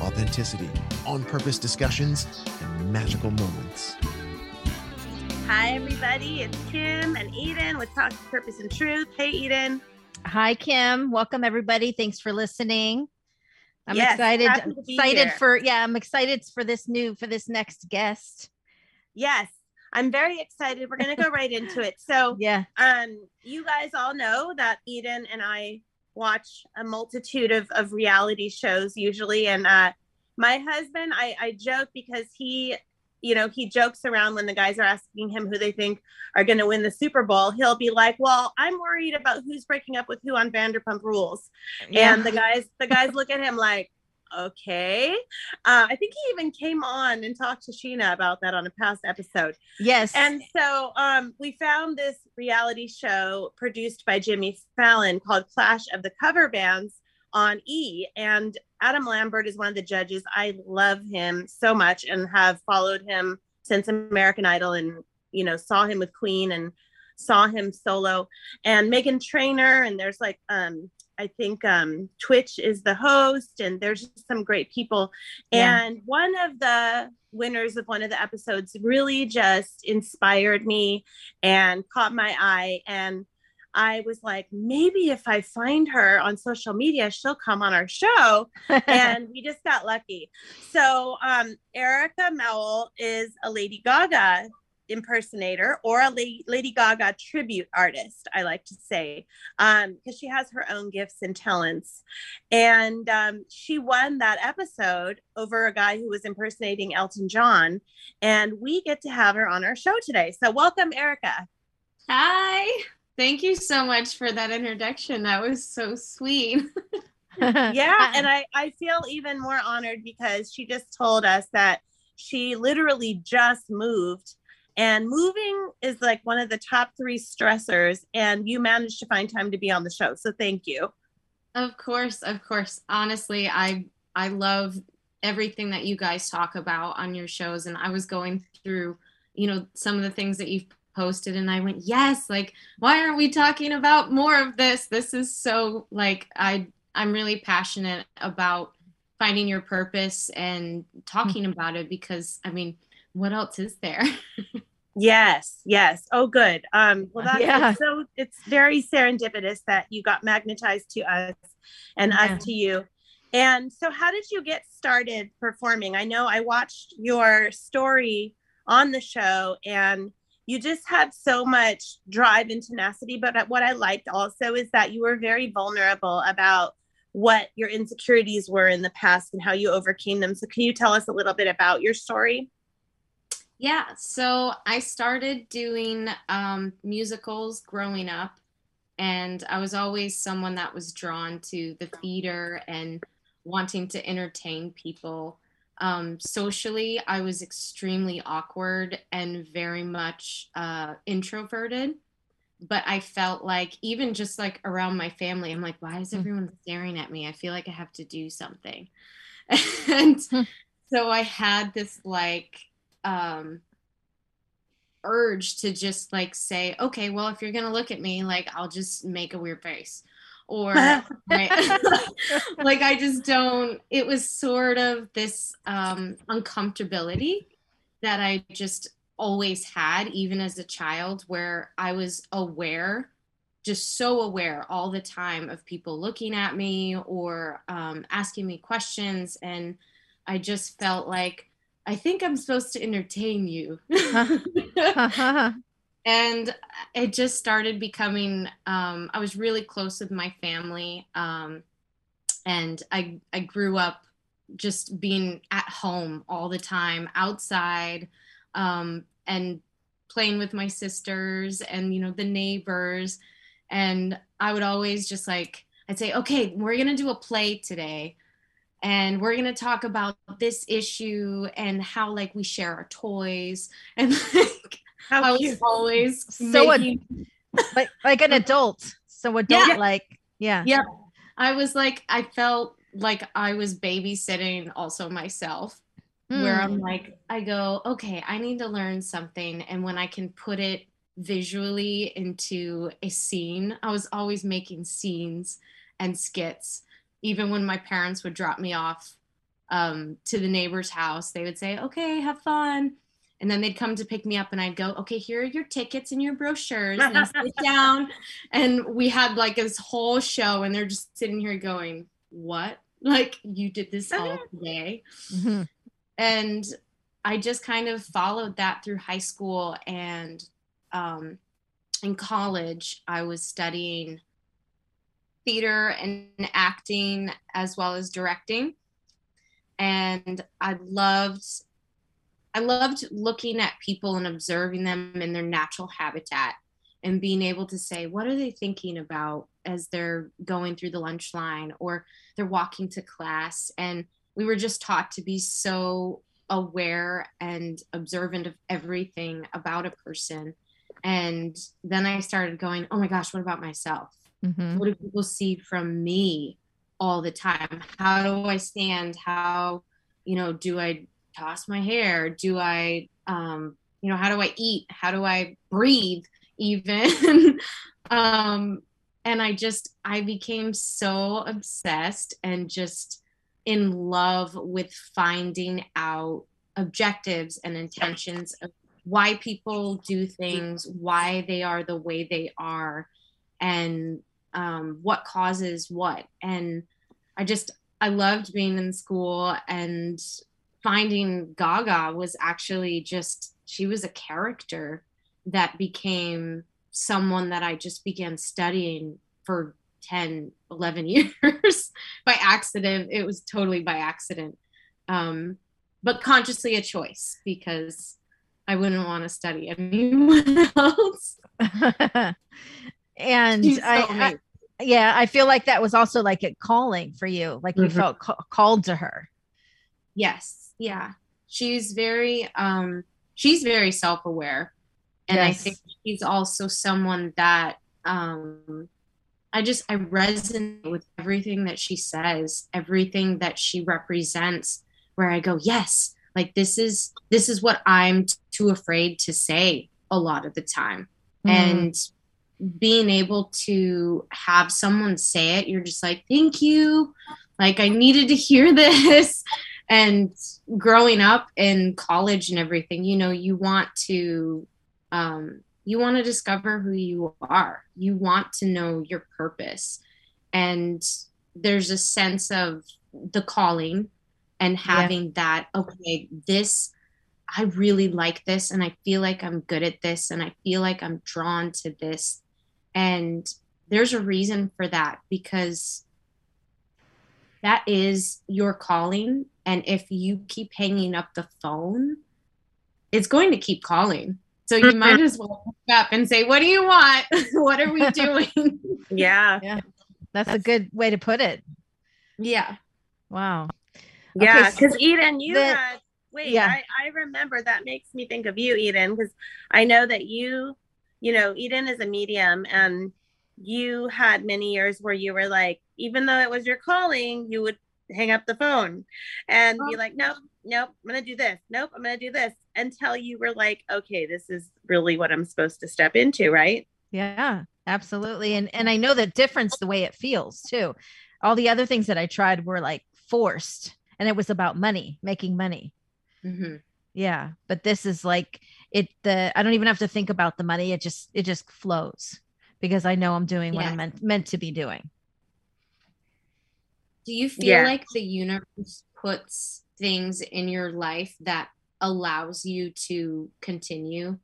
authenticity, on purpose discussions, and magical moments. Hi, everybody. It's Kim and Eden with Talk Purpose and Truth. Hey, Eden. Hi, Kim. Welcome, everybody. Thanks for listening. I'm Yes, excited. happy to Excited here. for yeah. I'm excited for this new for this next guest. Yes, I'm very excited. We're going to go right into it. So, Yeah. um, you guys all know that Eden and I watch a multitude of, of reality shows usually. And uh, my husband, I, I joke because he, you know, he jokes around when the guys are asking him who they think are going to win the Super Bowl. He'll be like, "Well, I'm worried about who's breaking up with who on Vanderpump Rules." and the guys the guys look at him like okay. Uh, i think he even came on and talked to sheena about that on a past episode. Yes. and so um, we found this reality show produced by jimmy fallon called clash of the cover bands on e. And adam lambert is one of the judges. I love him so much and have followed him since american idol and you know saw him with queen and saw him solo. And Meghan Trainor and there's like um i think um twitch is the host and there's just some great people Yeah. and one of the winners of one of the episodes really just inspired me and caught my eye and i was like maybe if i find her on social media she'll come on our show and we just got lucky. So um, Erica Mowell is a Lady Gaga impersonator or a Lady Gaga tribute artist, I like to say, because she has her own gifts and talents. And um, she won that episode over a guy who was impersonating Elton John. And we get to have her on our show today. So welcome, Erica. Hi. Thank you so much for that introduction. That was so sweet. yeah and I, I feel even more honored because she just told us that she literally just moved and moving is like one of the top three stressors and you managed to find time to be on the show so thank you Of course, of course. Honestly, I I love everything that you guys talk about on your shows and I was going through, you know, some of the things that you've posted and I went, "Yes, like why aren't we talking about more of this? This is so like I I'm really passionate about finding your purpose and talking mm-hmm. about it because I mean, what else is there?" yes yes oh good um well that's Yeah. it's so it's very serendipitous that you got magnetized to us and Yeah. us to you and so how did you get started performing i know i watched your story on the show and you just had so much drive and tenacity but what i liked also is that you were very vulnerable about what your insecurities were in the past and how you overcame them so can you tell us a little bit about your story Yeah, so I started doing um, musicals growing up, and I was always someone that was drawn to the theater and wanting to entertain people. Um, socially, I was extremely awkward and very much uh, introverted. But I felt like, even just like around my family, I'm like, why is Mm. everyone staring at me? I feel like I have to do something. and Hmm. so I had this like, um urge to just like say okay well if you're gonna look at me like i'll just make a weird face or right? like i just don't it was sort of this um uncomfortability that i just always had even as a child where i was aware just so aware all the time of people looking at me or um, asking me questions and i just felt like i think i'm supposed to entertain you. And it just started becoming um, i was really close with my family um, and I, I grew up just being at home all the time outside um, and playing with my sisters and you know the neighbors. And i would always just like i'd say okay we're gonna do a play today and we're going to talk about this issue and how like we share our toys and like How I was always So making, like like an adult. So adult Yeah. like yeah. yeah I was like I felt like I was babysitting also myself where Mm. I'm like, I go, okay, I need to learn something. And when I can put it visually into a scene, I was always making scenes and skits. Even when my parents would drop me off um, to the neighbor's house, they would say, okay, have fun. And then they'd come to pick me up, and I'd go, okay, here are your tickets and your brochures. And I'd sit down. And we had like this whole show, and they're just sitting here going, what? Like, you did this all today Mhm. and I just kind of followed that through high school and um, in college. I was studying theater and acting as well as directing, and I loved. I loved looking at people and observing them in their natural habitat and being able to say, what are they thinking about as they're going through the lunch line or they're walking to class? And we were just taught to be so aware and observant of everything about a person. And then I started going, oh my gosh, what about myself? Mhm. What do people see from me all the time? How do I stand? How, you know, do I toss my hair? Do I, um, you know, how do I eat? How do I breathe even? um, and I just, I became so obsessed and just in love with finding out objectives and intentions of why people do things, why they are the way they are, and um, what causes what. And I just, I loved being in school and finding Gaga was actually just, she was a character that became someone that I just began studying for 10, 11 years by accident. It was totally by accident. Um, but consciously a choice because I wouldn't want to study anyone else. and so I, I yeah, I feel like that was also like a calling for you. Like you Mhm. felt ca- called to her. Yes. Yeah. She's very um she's very self-aware. And I think she's also someone that um I just I resonate with everything that she says, everything that she represents where I go, "Yes, like this is this is what I'm t- too afraid to say a lot of the time." Mm. and being able to have someone say it you're just like thank you. Like i needed to hear this. And growing up in college and everything you know you want to um, you want to discover who you are. You want to know your purpose. And there's a sense of the calling and having that okay this I really like this and I feel like I'm good at this and I feel like I'm drawn to this. And there's a reason for that because that is your calling. And if you keep hanging up the phone, it's going to keep calling. So you might mm-hmm. as well pick up and say, What do you want? what are we doing? Yeah. yeah. That's a good way to put it. yeah. Wow. Yeah. so Because Eden, you the- had, wait, Yeah. I, I remember that makes me think of you, Eden, because I know that you, you know, Eden is a medium and you had many years where you were like, even though it was your calling, you would hang up the phone and be Oh. like, nope, nope, I'm going to do this. Nope, I'm going to do this until you were like, okay, this is really what I'm supposed to step into, right? Yeah, absolutely. And and I know the difference the way it feels too. All the other things that I tried were like forced and it was about money, making money. Mhm. Yeah, but this is like it the I don't even have to think about the money. It just it just flows because I know I'm doing what I'm meant meant to be doing. Do you feel Yeah. like the universe puts things in your life that allows you to continue?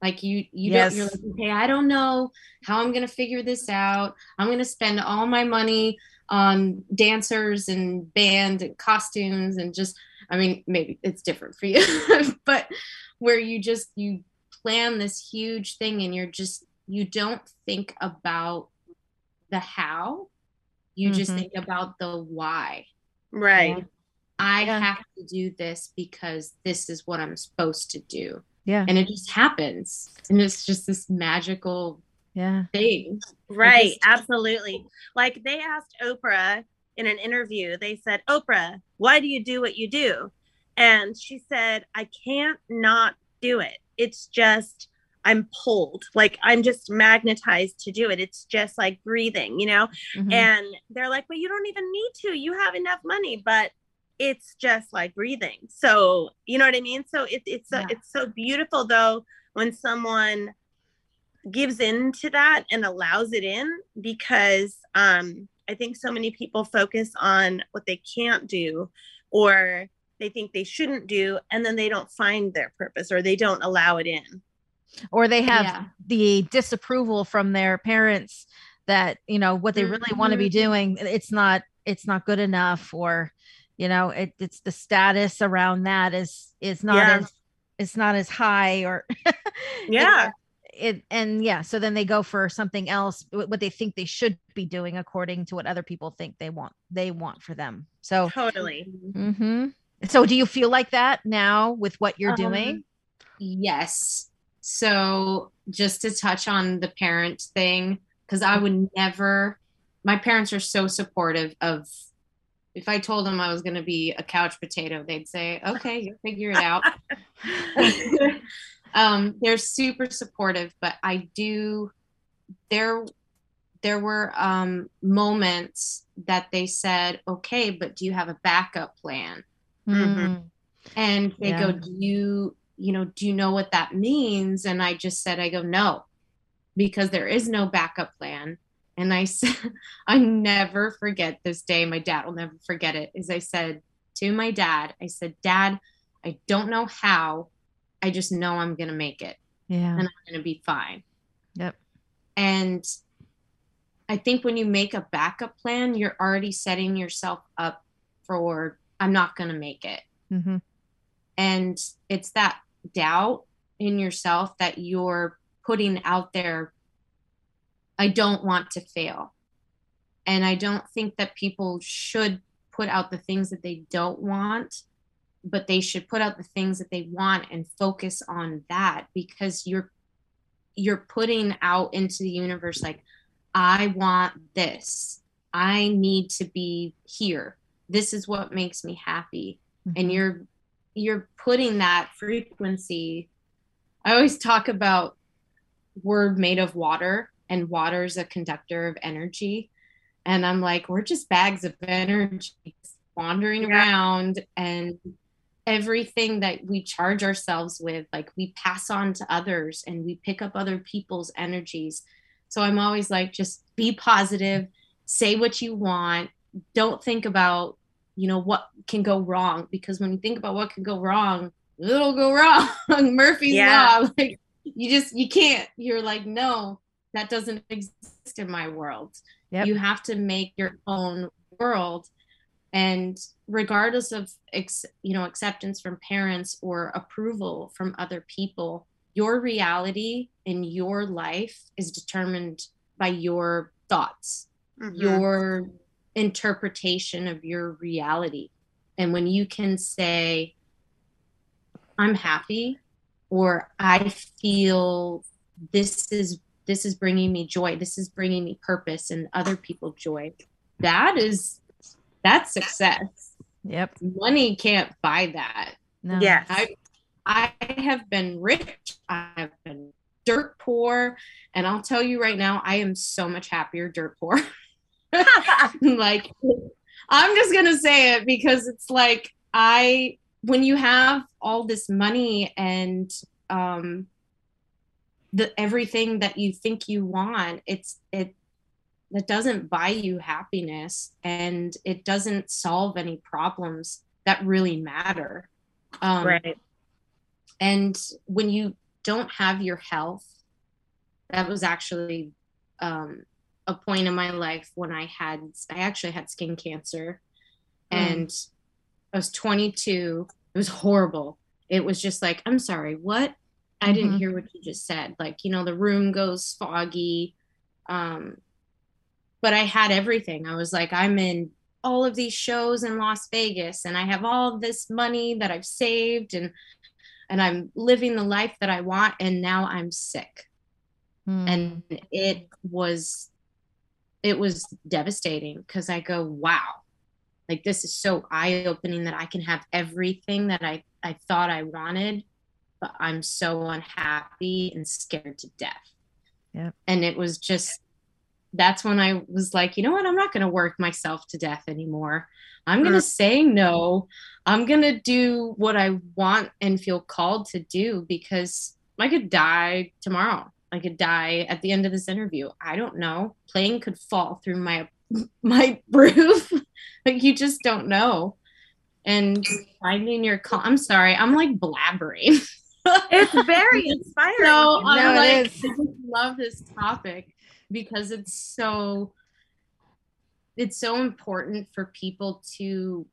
Like you, you don't. You're like, okay, I don't know how I'm gonna figure this out. I'm gonna spend all my money on dancers and band and costumes and just. I mean, maybe it's different for you, but where you just you plan this huge thing and you're just you don't think about the how you just Mhm. think about the why Right. I Yeah. have to do this because this is what I'm supposed to do. Yeah. And it just happens. And it's just this magical Yeah. thing. Right, just- absolutely. Like they asked Oprah in an interview, they said, Oprah, why do you do what you do? And she said, I can't not do it. It's just, I'm pulled. Like I'm just magnetized to do it. It's just like breathing, you know? Mhm. And they're like, but you don't even need to. You have enough money, but it's just like breathing. So, you know what I mean? So it, it's Yeah. it's so beautiful though when someone gives in to that and allows it in because um I think so many people focus on what they can't do or they think they shouldn't do and then they don't find their purpose or they don't allow it in. or they have Yeah. the disapproval from their parents that you know what they really want to be doing it's not it's not good enough or you know it, it's the status around that is is not Yeah. as it's not as high or Yeah. it and yeah so then they go for something else what they think they should be doing according to what other people think they want they want for them so Totally. mhm. So do you feel like that now with what you're Um, doing Yes. So just to touch on the parent thing, because I would never, my parents are so supportive of, if I told them I was going to be a couch potato, they'd say, okay, you'll figure it out. um, they're super supportive, but I do, there, there were um, moments that they said, okay, but do you have a backup plan? Mhm. Mm. and they Yeah. go do you you know do you know what that means and i just said i go no because there is no backup plan and i said i never forget this day my dad will never forget it is i said to my dad i said dad i don't know how i just know i'm gonna make it yeah and i'm gonna be fine Yep. and i think when you make a backup plan you're already setting yourself up for i'm not gonna make it. Mhm. and it's that doubt in yourself that you're putting out there i don't want to fail. And i don't think that people should put out the things that they don't want but they should put out the things that they want and focus on that because you're you're putting out into the universe like i want this. I need to be here this is what makes me happy and Mhm. you're you're putting that frequency i always talk about we're made of water and water is a conductor of energy and i'm like we're just bags of energy wandering Yeah. around and everything that we charge ourselves with like we pass on to others and we pick up other people's energies so i'm always like just be positive say what you want don't think about you know what can go wrong because when you think about what can go wrong it'll go wrong murphy's Yeah. law like you just you can't you're like no that doesn't exist in my world Yep. you have to make your own world and regardless of ex, you know acceptance from parents or approval from other people your reality in your life is determined by your thoughts Mhm. your interpretation of your reality. And when you can say, I'm happy, or I feel this is this is bringing me joy, this is bringing me purpose and other people joy, that is that's success. Yep. Money can't buy that. No. Yes. I I have been rich. I have been dirt poor, and I'll tell you right now, I am so much happier dirt poor. like I'm just gonna say it because it's like I when you have all this money and um the everything that you think you want, it's it that doesn't buy you happiness and it doesn't solve any problems that really matter. Um, right. and when you don't have your health that was actually um, a point in my life when i had i actually had skin cancer Mm. and i was 22 it was horrible it was just like i'm sorry what i didn't Mhm. hear what you just said like you know the room goes foggy um but i had everything i was like i'm in all of these shows in Las Vegas and I have all this money that I've saved and and I'm living the life that I want and now I'm sick. Hmm. And it was it was devastating because I go, wow, like this is so eye-opening that I can have everything that I, I thought I wanted, but I'm so unhappy and scared to death. Yeah. And it was just that's when I was like, you know what? I'm not going to work myself to death anymore. I'm going to say no. I'm going to do what I want and feel called to do because I could die tomorrow. I could die at the end of this interview. I don't know. Plane could fall through my my roof. like you just don't know. And finding your call. I'm sorry. I'm like blabbering. It's very inspiring. So I'm like. I just love this topic because it's so it's so important for people to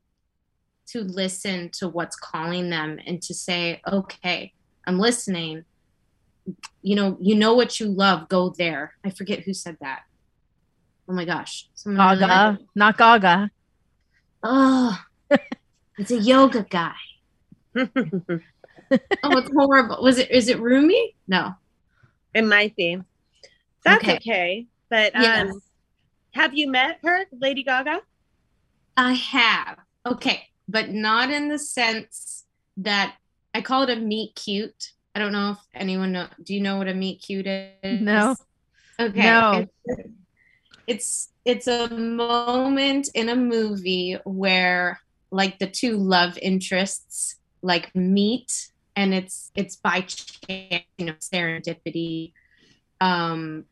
to listen to what's calling them and to say, okay, I'm listening. You know, you know what you love, go there. I forget who said that. Oh my gosh. Someone really- Gaga, not Gaga. Oh, it's a yoga guy. Oh, it's horrible. Was it? Is it Rumi? No. it might be. That's Okay. okay. But um, Yes. have you met her, Lady Gaga? I have. Okay, but not in the sense that I call it a meet cute. I don't know if anyone know. Do you know what a meet cute is? No. Okay. No. It's, it's it's a moment in a movie where like the two love interests like meet and it's it's by chance, you know, serendipity. Um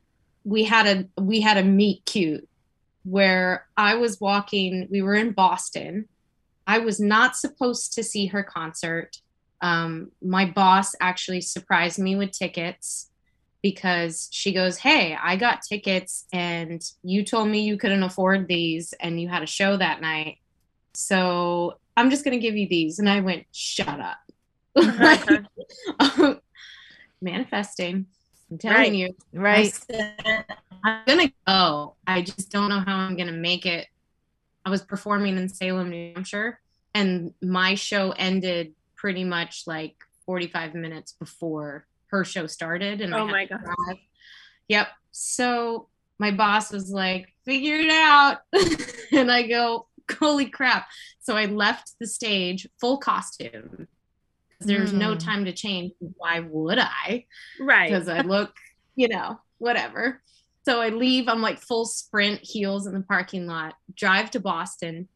we had a we had a meet cute where I was walking, we were in Boston. I was not supposed to see her concert. Um, my boss actually surprised me with tickets because she goes, Hey, I got tickets and you told me you couldn't afford these and you had a show that night. So I'm just going to give you these. And I went, Shut up. Manifesting. I'm telling Right. you. Right. said, I'm gonna go. I just don't know how I'm gonna make it. I was performing in Salem, New Hampshire, and my show ended pretty much like 45 minutes before her show started. And Oh my God. Yep. So my boss was like, figure it out. and I go, holy crap. So I left the stage full costume. There's no Hmm. time to change. Why would I? Right. because I look, you know, whatever. So I leave, I'm like full sprint heels in the parking lot, drive to Boston,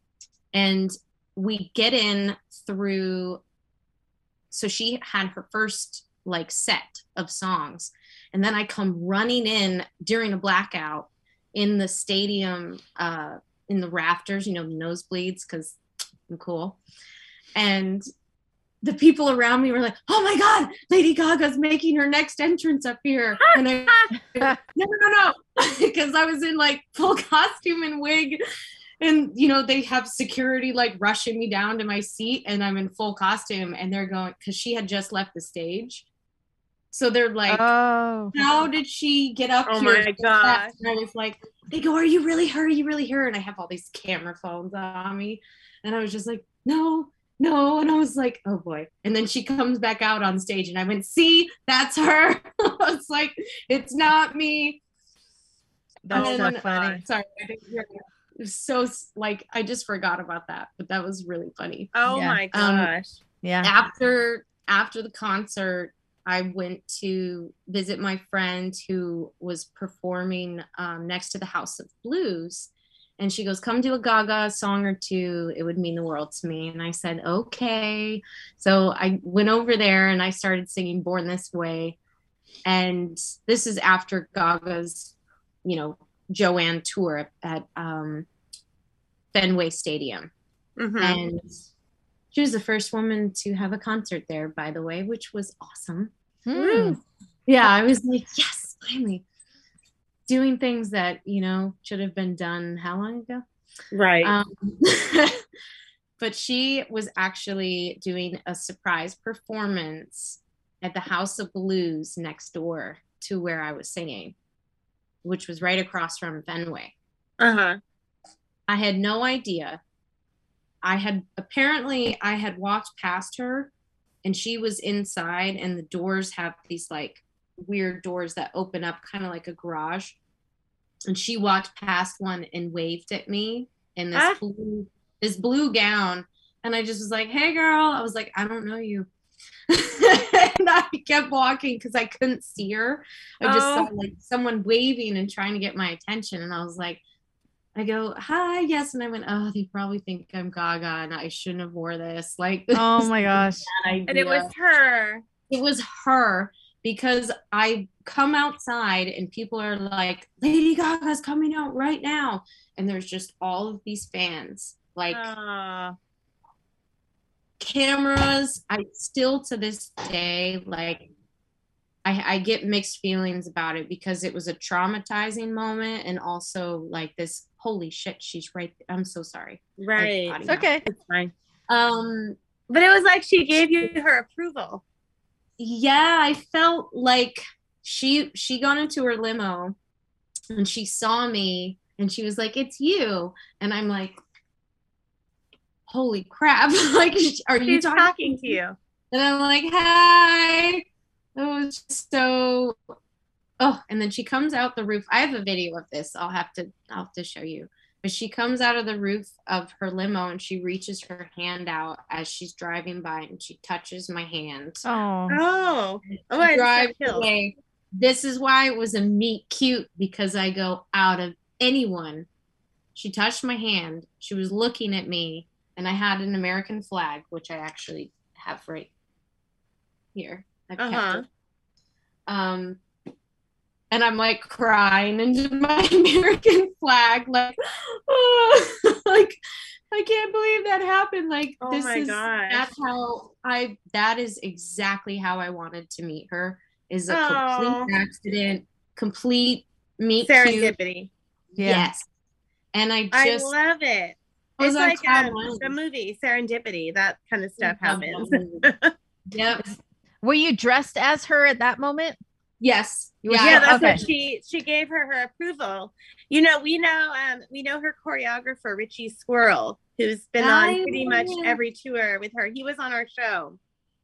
and we get in through. So she had her first like set of songs, and then I come running in during a blackout in the stadium, uh, in the rafters, you know, nosebleeds, because I'm cool. And the people around me were like, "Oh my God, Lady Gaga's making her next entrance up here!" And I, no, no, no, no, because I was in like full costume and wig, and you know they have security like rushing me down to my seat, and I'm in full costume, and they're going because she had just left the stage, so they're like, Oh. "How did she get up Oh here?" my so gosh. fast?" And I was like, "They go, are you really her? Are you really her?" And I have all these camera phones on me, and I was just like, "No." no. And I was like, oh boy. And then she comes back out on stage and I went, see, that's her. I was like, it's not me. That's And so then, funny. uh, sorry. I didn't hear that. It was so like, I just forgot about that, but that was really funny. Oh Yeah. my Um, gosh. Yeah. After, after the concert, I went to visit my friend who was performing um, next to the House of Blues. And she goes, Come do a Gaga song or two. It would mean the world to me. And I said, Okay. So I went over there and I started singing Born This Way. And this is after Gaga's, you know, Joanne tour at um, Fenway Stadium. Mhm. And she was the first woman to have a concert there, by the way, which was awesome. Hmm. Yeah, I was like, yes, finally. Doing things that, you know, should have been done how long ago? Right. Um, but she was actually doing a surprise performance at the House of Blues next door to where I was singing, which was right across from Fenway. uh huh. I had no idea. I had apparently I had walked past her and she was inside and the doors have these like weird doors that open up kind of like a garage. And she walked past one and waved at me in this Ah. blue this blue gown. And I just was like, hey girl. I was like, I don't know you. and I kept walking because I couldn't see her. I just saw Oh. like someone waving and trying to get my attention. And I was like, I go, hi, yes. And I went, oh, they probably think I'm Gaga and I shouldn't have wore this. Like, Oh my gosh. And it was her. it was her because I come outside and people are like, Lady Gaga's coming out right now. And there's just all of these fans, like Aw. Cameras. I still to this day, like, I, I get mixed feelings about it because it was a traumatizing moment and also like this holy shit she's right I'm so sorry right. It's okay. It's fine. um But it was like she gave you her approval. yeah i felt like she she got into her limo and she saw me and she was like it's you and i'm like holy crap like are you talking, talking to you. and i'm like hi it was just so oh and then she comes out the roof i have a video of this i'll have to i'll have to show you but she comes out of the roof of her limo and she reaches her hand out as she's driving by and she touches my hand Oh. Oh. Oh, to I drive just got chills. away. This is why it was a meet cute because I go out of anyone. She touched my hand. She was looking at me, and I had an American flag, which I actually have right here. I've kept Uh-huh. it. Um, and I'm like crying into my American flag, like, oh, like I can't believe that happened. Like Oh this my is gosh. that's how I that is exactly how I wanted to meet her. Is a complete Oh. accident, complete meet cute. Serendipity. Yeah. Yes. And I I just love it. Was It's on like cloud um, the movie Serendipity. That kind of stuff happens. yep. Were you dressed as her at that moment? Yes. Yeah. yeah, that's okay. what she she gave her her approval. You know, we know um we know her choreographer Richy Squirrel, who's been I on pretty much every tour with her. He was on our show.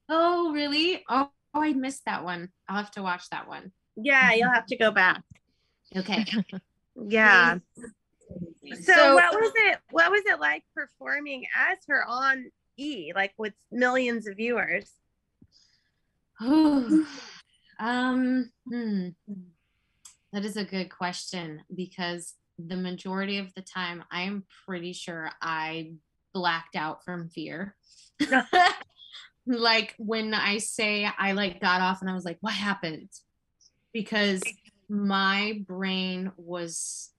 Oh, really? Oh, oh, I missed that one. I'll have to watch that one. Yeah, you'll have to go back. Okay. Yeah. So, So- what was it? What was it like performing as her on E, like with millions of viewers? Um, hmm. That is a good question because the majority of the time, I am pretty sure I blacked out from fear. like when I say I like got off and I was like, what happened? Because my brain was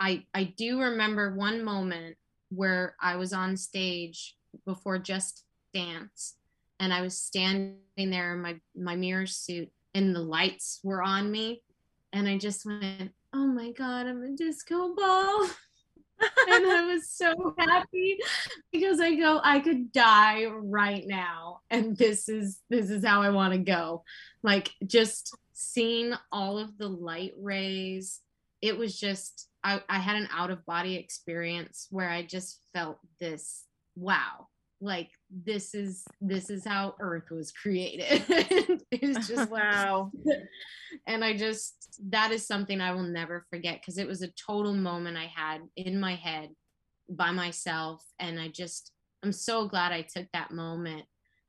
I I do remember one moment where I was on stage before Just Dance and I was standing there in my my mirror suit and the lights were on me and I just went, "Oh my god, I'm a disco ball." and I was so happy because I go, I could die right now, and this is this is how I want to go. Like just seeing all of the light rays, it was just I, I had an out of body experience where I just felt this wow, like this is this is how Earth was created. it's just Wow. and I just that is something I will never forget because it was a total moment I had in my head by myself and I just I'm so glad I took that moment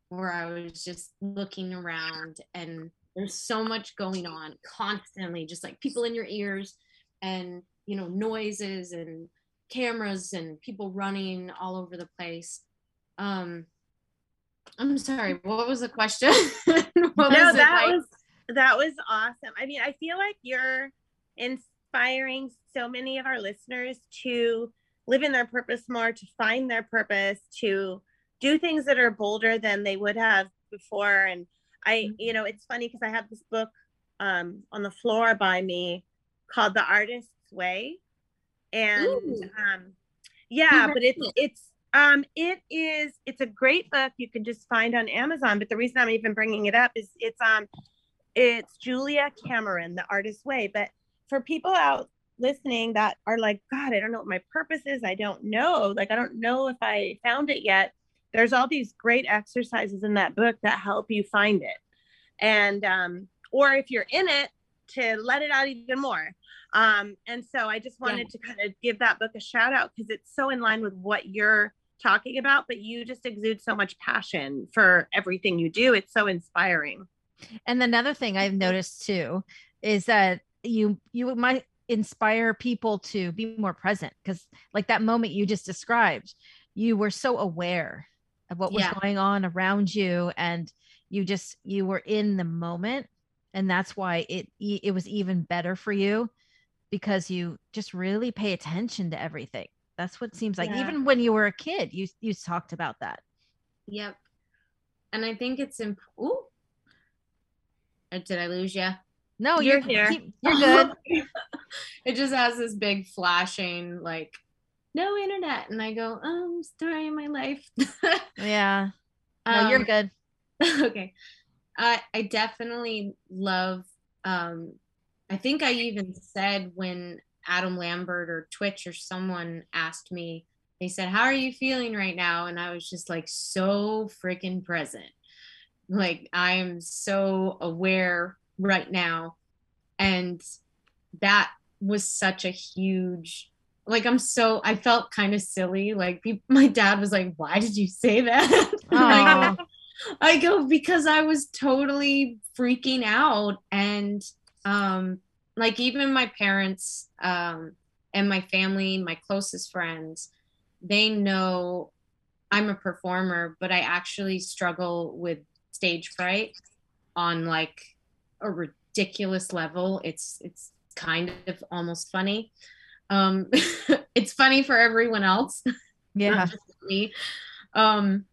where I was just looking around and there's so much going on constantly just like people in your ears and you know noises and cameras and people running all over the place um I'm sorry what was the question no, was that like? was that was awesome. I mean, I feel like you're inspiring so many of our listeners to live in their purpose more, to find their purpose, to do things that are bolder than they would have before. And I, Mhm. you know, it's funny because I have this book um, on the floor by me called The Artist's Way, and um, yeah, but it's it's um it is it's a great book you can just find on Amazon. But the reason I'm even bringing it up is it's um it's Julia Cameron, The Artist's Way. But for people out listening that are like, God, I don't know what my purpose is. I don't know. Like, I don't know if I found it yet. There's all these great exercises in that book that help you find it. And, um, or if you're in it, to let it out even more. Um, and so I just wanted yeah. to kind of give that book a shout out because it's so in line with what you're talking about, but you just exude so much passion for everything you do. It's so inspiring. And another thing I've noticed too is that you you might inspire people to be more present because like that moment you just described, you were so aware of what was yeah. going on around you and you just you were in the moment and that's why it it was even better for you because you just really pay attention to everything. That's what seems like yeah. even when you were a kid you you talked about that. Yep. And i think it's imp- Ooh. Uh, did i lose you no you're, you're here. you're good. It just has this big flashing like no internet. And i go um story of my life. Yeah. No um, you're good. okay. I I definitely love um I think I even said when Adam Lambert or Twitch or someone asked me, they said, How are you feeling right now? And I was just like so freaking present. Like I am so aware right now. And that was such a huge like I'm so I felt kind of silly. Like people, my dad was like, "Why did you say that?" I go oh, because I was totally freaking out and um like even my parents um and my family, my closest friends, they know I'm a performer, but I actually struggle with stage fright on like a ridiculous level. It's it's kind of almost funny. Um it's funny for everyone else. Yeah. me. Um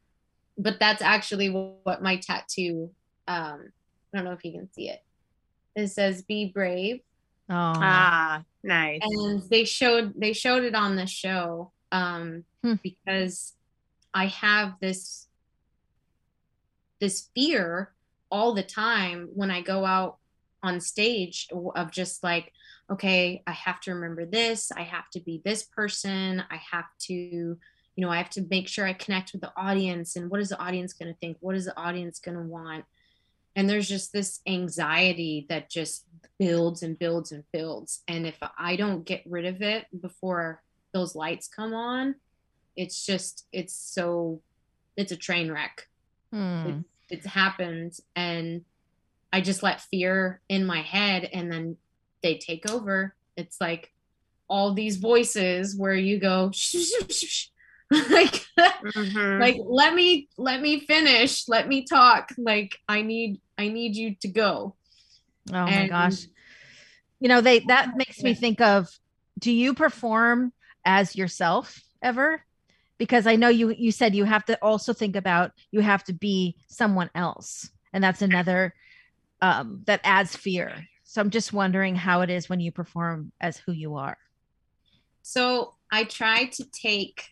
but that's actually what my tattoo um i don't know if you can see it it says be brave. Oh ah nice. And they showed they showed it on the show um hmm. because i have this this fear all the time when i go out on stage of just like okay i have to remember this i have to be this person i have to you know i have to make sure i connect with the audience and what is the audience going to think? What is the audience going to want and there's just this anxiety that just builds and builds and builds. And if i don't get rid of it before those lights come on it's just it's so it's a train wreck. Hmm. it, it's happened and i just let fear in my head and then they take over. It's like all these voices where you go shh, shh, shh, like mm-hmm. like let me let me finish. Let me talk. Like i need i need you to go. Oh and, my gosh. You know they that makes me think of do you perform as yourself ever? Because i know you you said you have to also think about you have to be someone else. And that's another um that adds fear. So i'm just wondering how it is when you perform as who you are. So i try to take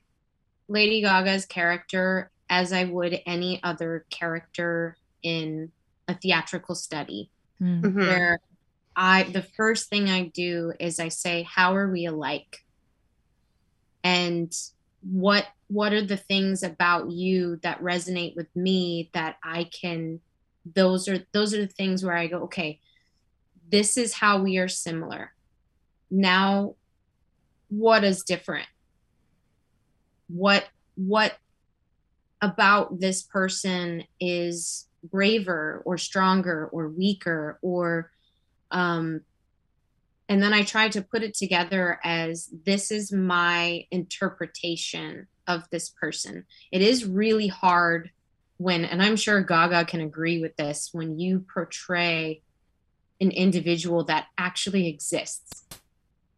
Lady Gaga's character as I would any other character in a theatrical study, mm-hmm. where I the first thing I do is I say, "How are we alike?" and what what are the things about you that resonate with me that I can those are those are the things where I go, okay, this is how we are similar. Now what is different? What what about this person is braver or stronger or weaker or um and then i try to put it together as this is my interpretation of this person it is really hard when and i'm sure gaga can agree with this when you portray an individual that actually exists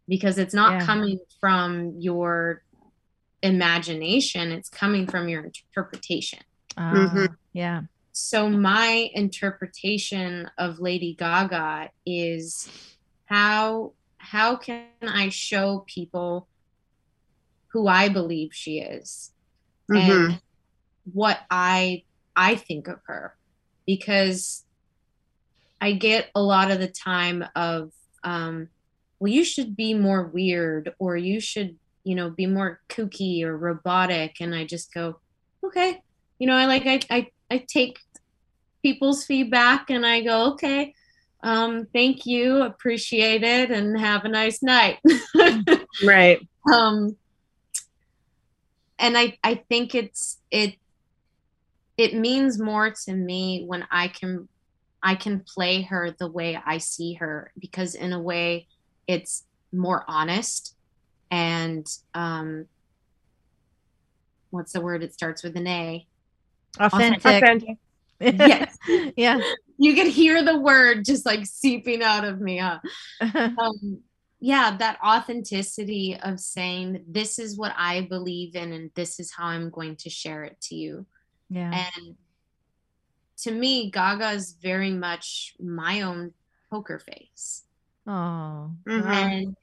because it's not yeah. coming from your imagination it's coming from your interpretation uh, mm-hmm. yeah so my interpretation of lady gaga is how how can i show people who i believe she is mm-hmm. and what i i think of her because i get a lot of the time of um well, you should be more weird or you should, you know, be more kooky or robotic. And I just go, okay. You know, I like, I, I, I take people's feedback and I go, okay, um, thank you, appreciate it, and have a nice night. right. Um, and I, I think it's it it means more to me when I can I can play her the way I see her because in a way it's more honest and um what's the word it starts with an A Authentic. Authentic. yes yeah. you can hear the word just like seeping out of me huh um, yeah that authenticity of saying this is what i believe in and this is how i'm going to share it to you yeah. and to me gaga is very much my own poker face Oh. Mhm. and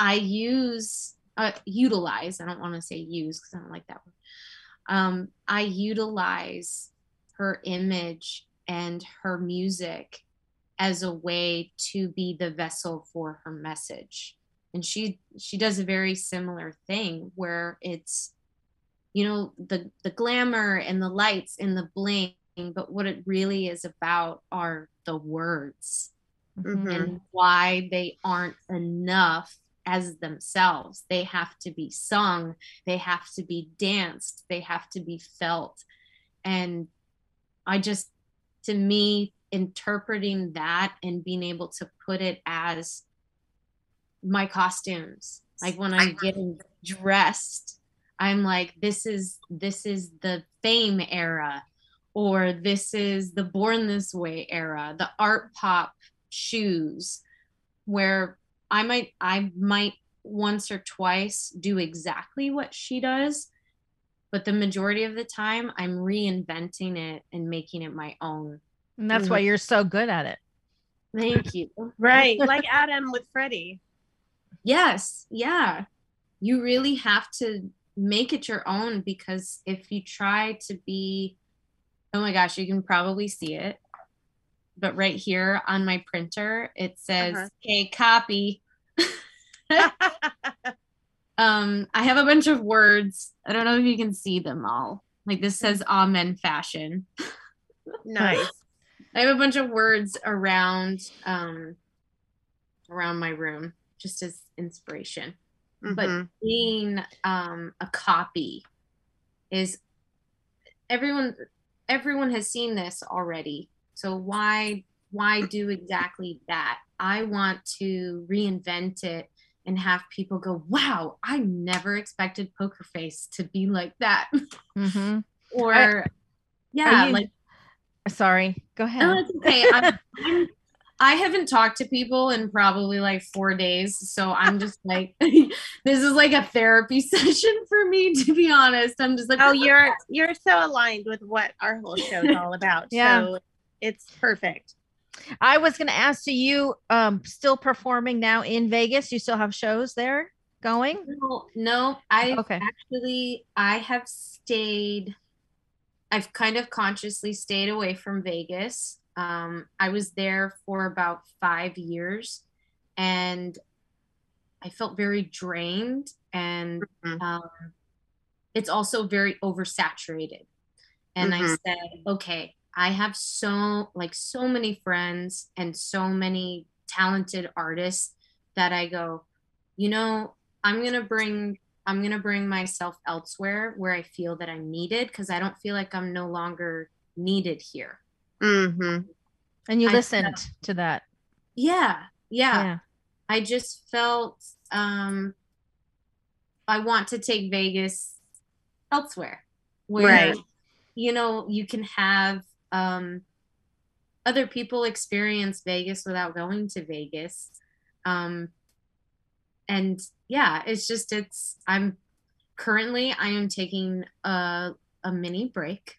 i use uh, utilize i don't want to say use because i don't like that word um, i utilize her image and her music as a way to be the vessel for her message and she she does a very similar thing where it's you know the the glamour and the lights and the bling but what it really is about are the words Mhm. Mhm. and why they aren't enough as themselves. They have to be sung, they have to be danced, they have to be felt. And I just, to me, interpreting that and being able to put it as my costumes, like when I'm getting dressed, I'm like, this is this is the fame era, or this is the born this way era, the art pop shoes where I might I might once or twice do exactly what she does, but the majority of the time I'm reinventing it and making it my own. And that's why mm. you're so good at it. Thank you. Right. Like Adam with Freddie. Yes, yeah. You really have to make it your own because if you try to be oh my gosh, you can probably see it. But right here on my printer, it says, Uh-huh. "Okay, copy." um, I have a bunch of words. I don't know if you can see them all. Like this says "Amen fashion." nice. I have a bunch of words around um around my room just as inspiration. But Mhm. being um a copy is everyone everyone has seen this already. So why why do exactly that? I want to reinvent it and have people go, "Wow, I never expected Poker Face to be like that." hmm or yeah, you- like Sorry. Go ahead. No, it's okay. I'm, I'm, I haven't talked to people in probably like four days, so I'm just like, this is like a therapy session for me, to be honest. I'm just like, Oh, you're you're so aligned with what our whole show is all about. Yeah. So it's perfect. I was going to ask, do you um still performing now in Vegas? You still have shows there going? no, no. I Okay. actually, I have stayed. I've kind of consciously stayed away from Vegas. Um, I was there for about five years, and I felt very drained and Mhm. um, it's also very oversaturated. And I Mhm. said, okay, I have so like so many friends and so many talented artists that I go, you know, I'm gonna bring I'm gonna bring myself elsewhere where I feel that I'm needed because I don't feel like I'm no longer needed here. Mm-hmm. And you I listened to that. Yeah, yeah. Yeah. I just felt um I want to take Vegas elsewhere where Right. you know you can have um other people experience Vegas without going to Vegas. Um and yeah, it's just it's I'm currently I am taking a a mini break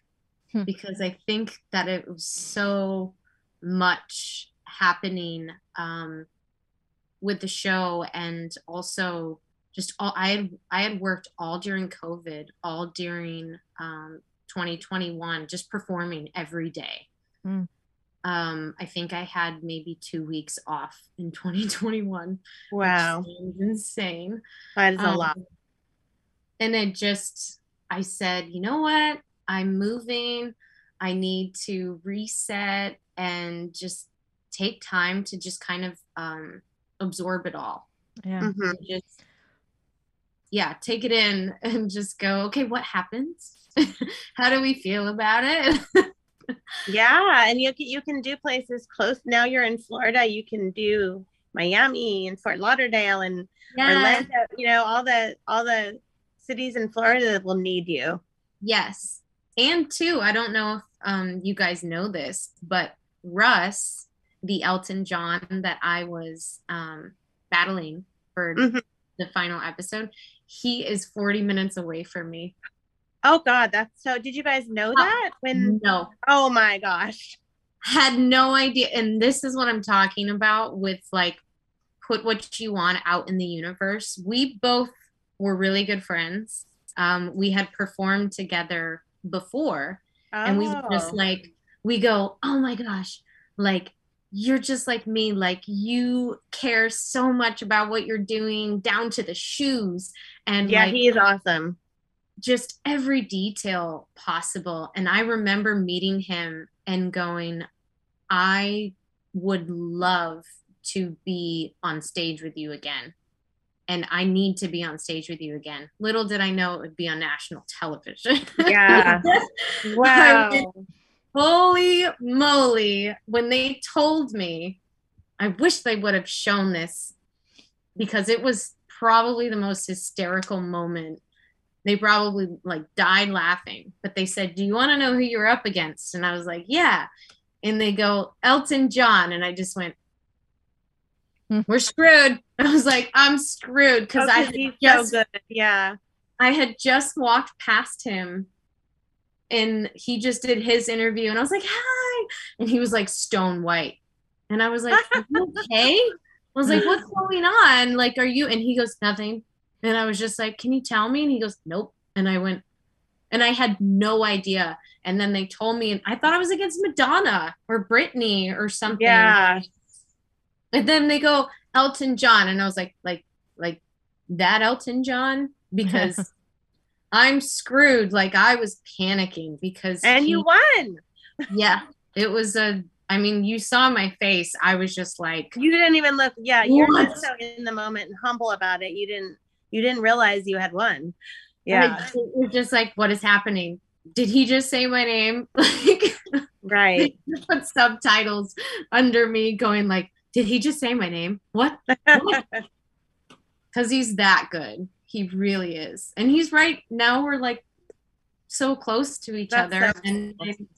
Hmm. because I think that it was so much happening um with the show and also just all I had I had worked all during COVID, all during um 2021, just performing every day. Mm. um, I think I had maybe two weeks off in 2021. Wow. insane. That is a um, lot. And it just, I said, you know what? I'm moving. I need to reset and just take time to just kind of um, absorb it all. Yeah. Mm-hmm. Just, yeah, take it in and just go, okay, what happens? How do we feel about it? yeah, and you can you can do places close. Now you're in Florida, you can do Miami and Fort Lauderdale and yeah. Orlando. You know all the all the cities in Florida that will need you. Yes, and two, I don't know if um, you guys know this, but Russ, the Elton John that I was um, battling for mm-hmm. the final episode, he is 40 minutes away from me. Oh God, that's so. Did you guys know oh, that when? No. Oh my gosh. Had no idea, and this is what I'm talking about with like, put what you want out in the universe. We both were really good friends. Um, we had performed together before, oh. and we just oh. like we go, oh my gosh, like you're just like me like you care so much about what you're doing down to the shoes and yeah like, he is awesome just every detail possible. And i remember meeting him and going i would love to be on stage with you again. And i need to be on stage with you again. Little did i know it would be on national television. Yeah. Wow. holy moly when they told me i wish they would have shown this because it was probably the most hysterical moment they probably like died laughing but they said do you want to know who you're up against and i was like yeah and they go elton john and i just went hmm. we're screwed i was like i'm screwed because oh, i just, so good yeah i had just walked past him and he just did his interview and I was like, hi. And he was like stone white. And I was like, okay? I was like, what's going on? Like, are you? And he goes, nothing. And I was just like, can you tell me? And he goes, nope. And I went, and I had no idea. And then they told me, and I thought I was against Madonna or Britney or something. Yeah. And then they go, Elton John. And I was like, like, like that Elton John? Because I'm screwed. Like I was panicking because And he, you won. yeah. It was a I mean, you saw my face. I was just like You didn't even look yeah, you're just so in the moment and humble about it. You didn't you didn't realize you had won. Yeah. It was just like, what is happening? Did he just say my name? Like right. put subtitles under me going like, did he just say my name? What? Because he's that good. He really is. And he's right. Now we're like so close to each That's other. And I'm,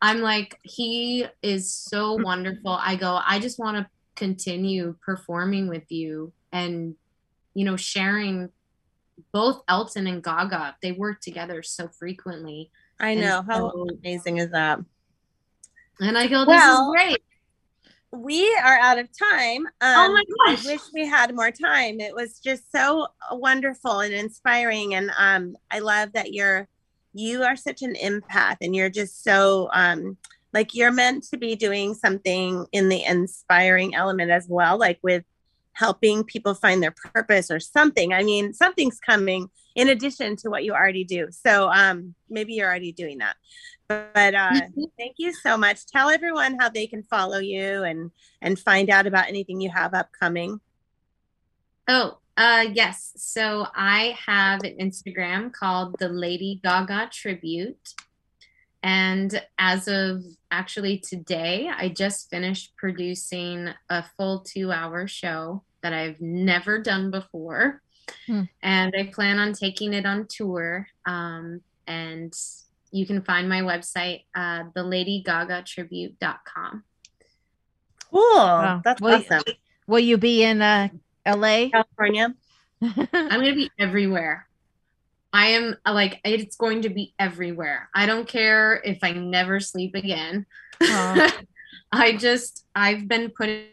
I'm like, he is so mm-hmm. wonderful. I go, I just want to continue performing with you and, you know, sharing both Elton and Gaga. They work together so frequently. I know. How amazing is that? And I go, this well, is great we are out of time. Um, oh my gosh. I wish we had more time. It was just so wonderful and inspiring. And um, I love that you're, you are such an empath and you're just so, um, like you're meant to be doing something in the inspiring element as well, like with helping people find their purpose or something. I mean, something's coming in addition to what you already do. So um, maybe you're already doing that. But uh, thank you so much. Tell everyone how they can follow you and and find out about anything you have upcoming. Oh, uh, yes. So I have an Instagram called the Lady Gaga Tribute. And as of actually today, I just finished producing a full two hour show that I've never done before. Hmm. And I plan on taking it on tour. Um, and you can find my website, uh, theladygagatribute.com. Cool. Wow. That's will awesome. You, will you be in uh, LA? California? I'm going to be everywhere. I am like, it's going to be everywhere. I don't care if I never sleep again. I just, I've been putting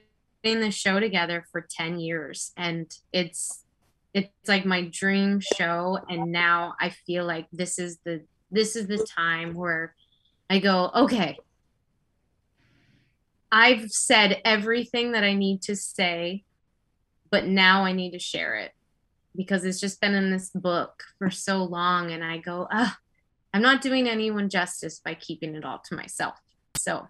the show together for 10 years and it's, it's like my dream show. And now I feel like this is the this is the time where I go, okay, I've said everything that I need to say, but now I need to share it because it's just been in this book for so long. And I go, ah, I'm not doing anyone justice by keeping it all to myself. So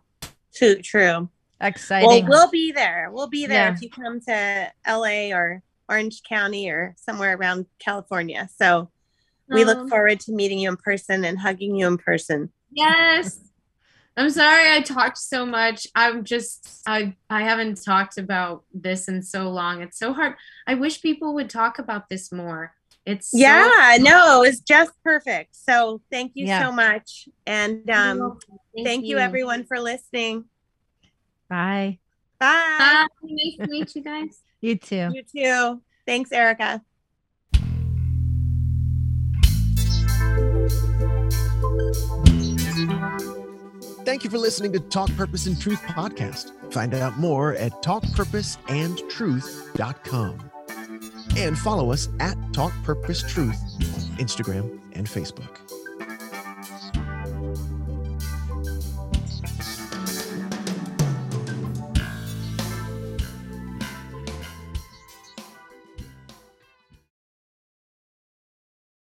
True, true. Exciting. Well, we'll be there. We'll be there Yeah. if you come to LA or Orange County or somewhere around California. So we look Um, forward to meeting you in person and hugging you in person. Yes. I'm sorry I talked so much. I'm just I I haven't talked about this in so long. It's so hard. I wish people would talk about this more. It's so- Yeah, no, it's just perfect. So thank you Yeah. so much. And um, Thank, thank you everyone for listening. Bye. Bye. Bye. Nice to meet you guys. You too. You too. Thanks, Erica. Thank you for listening to Talk Purpose and Truth podcast. Find out more at talkpurposeandtruth.com. And follow us at Talk Purpose Truth on Instagram and Facebook.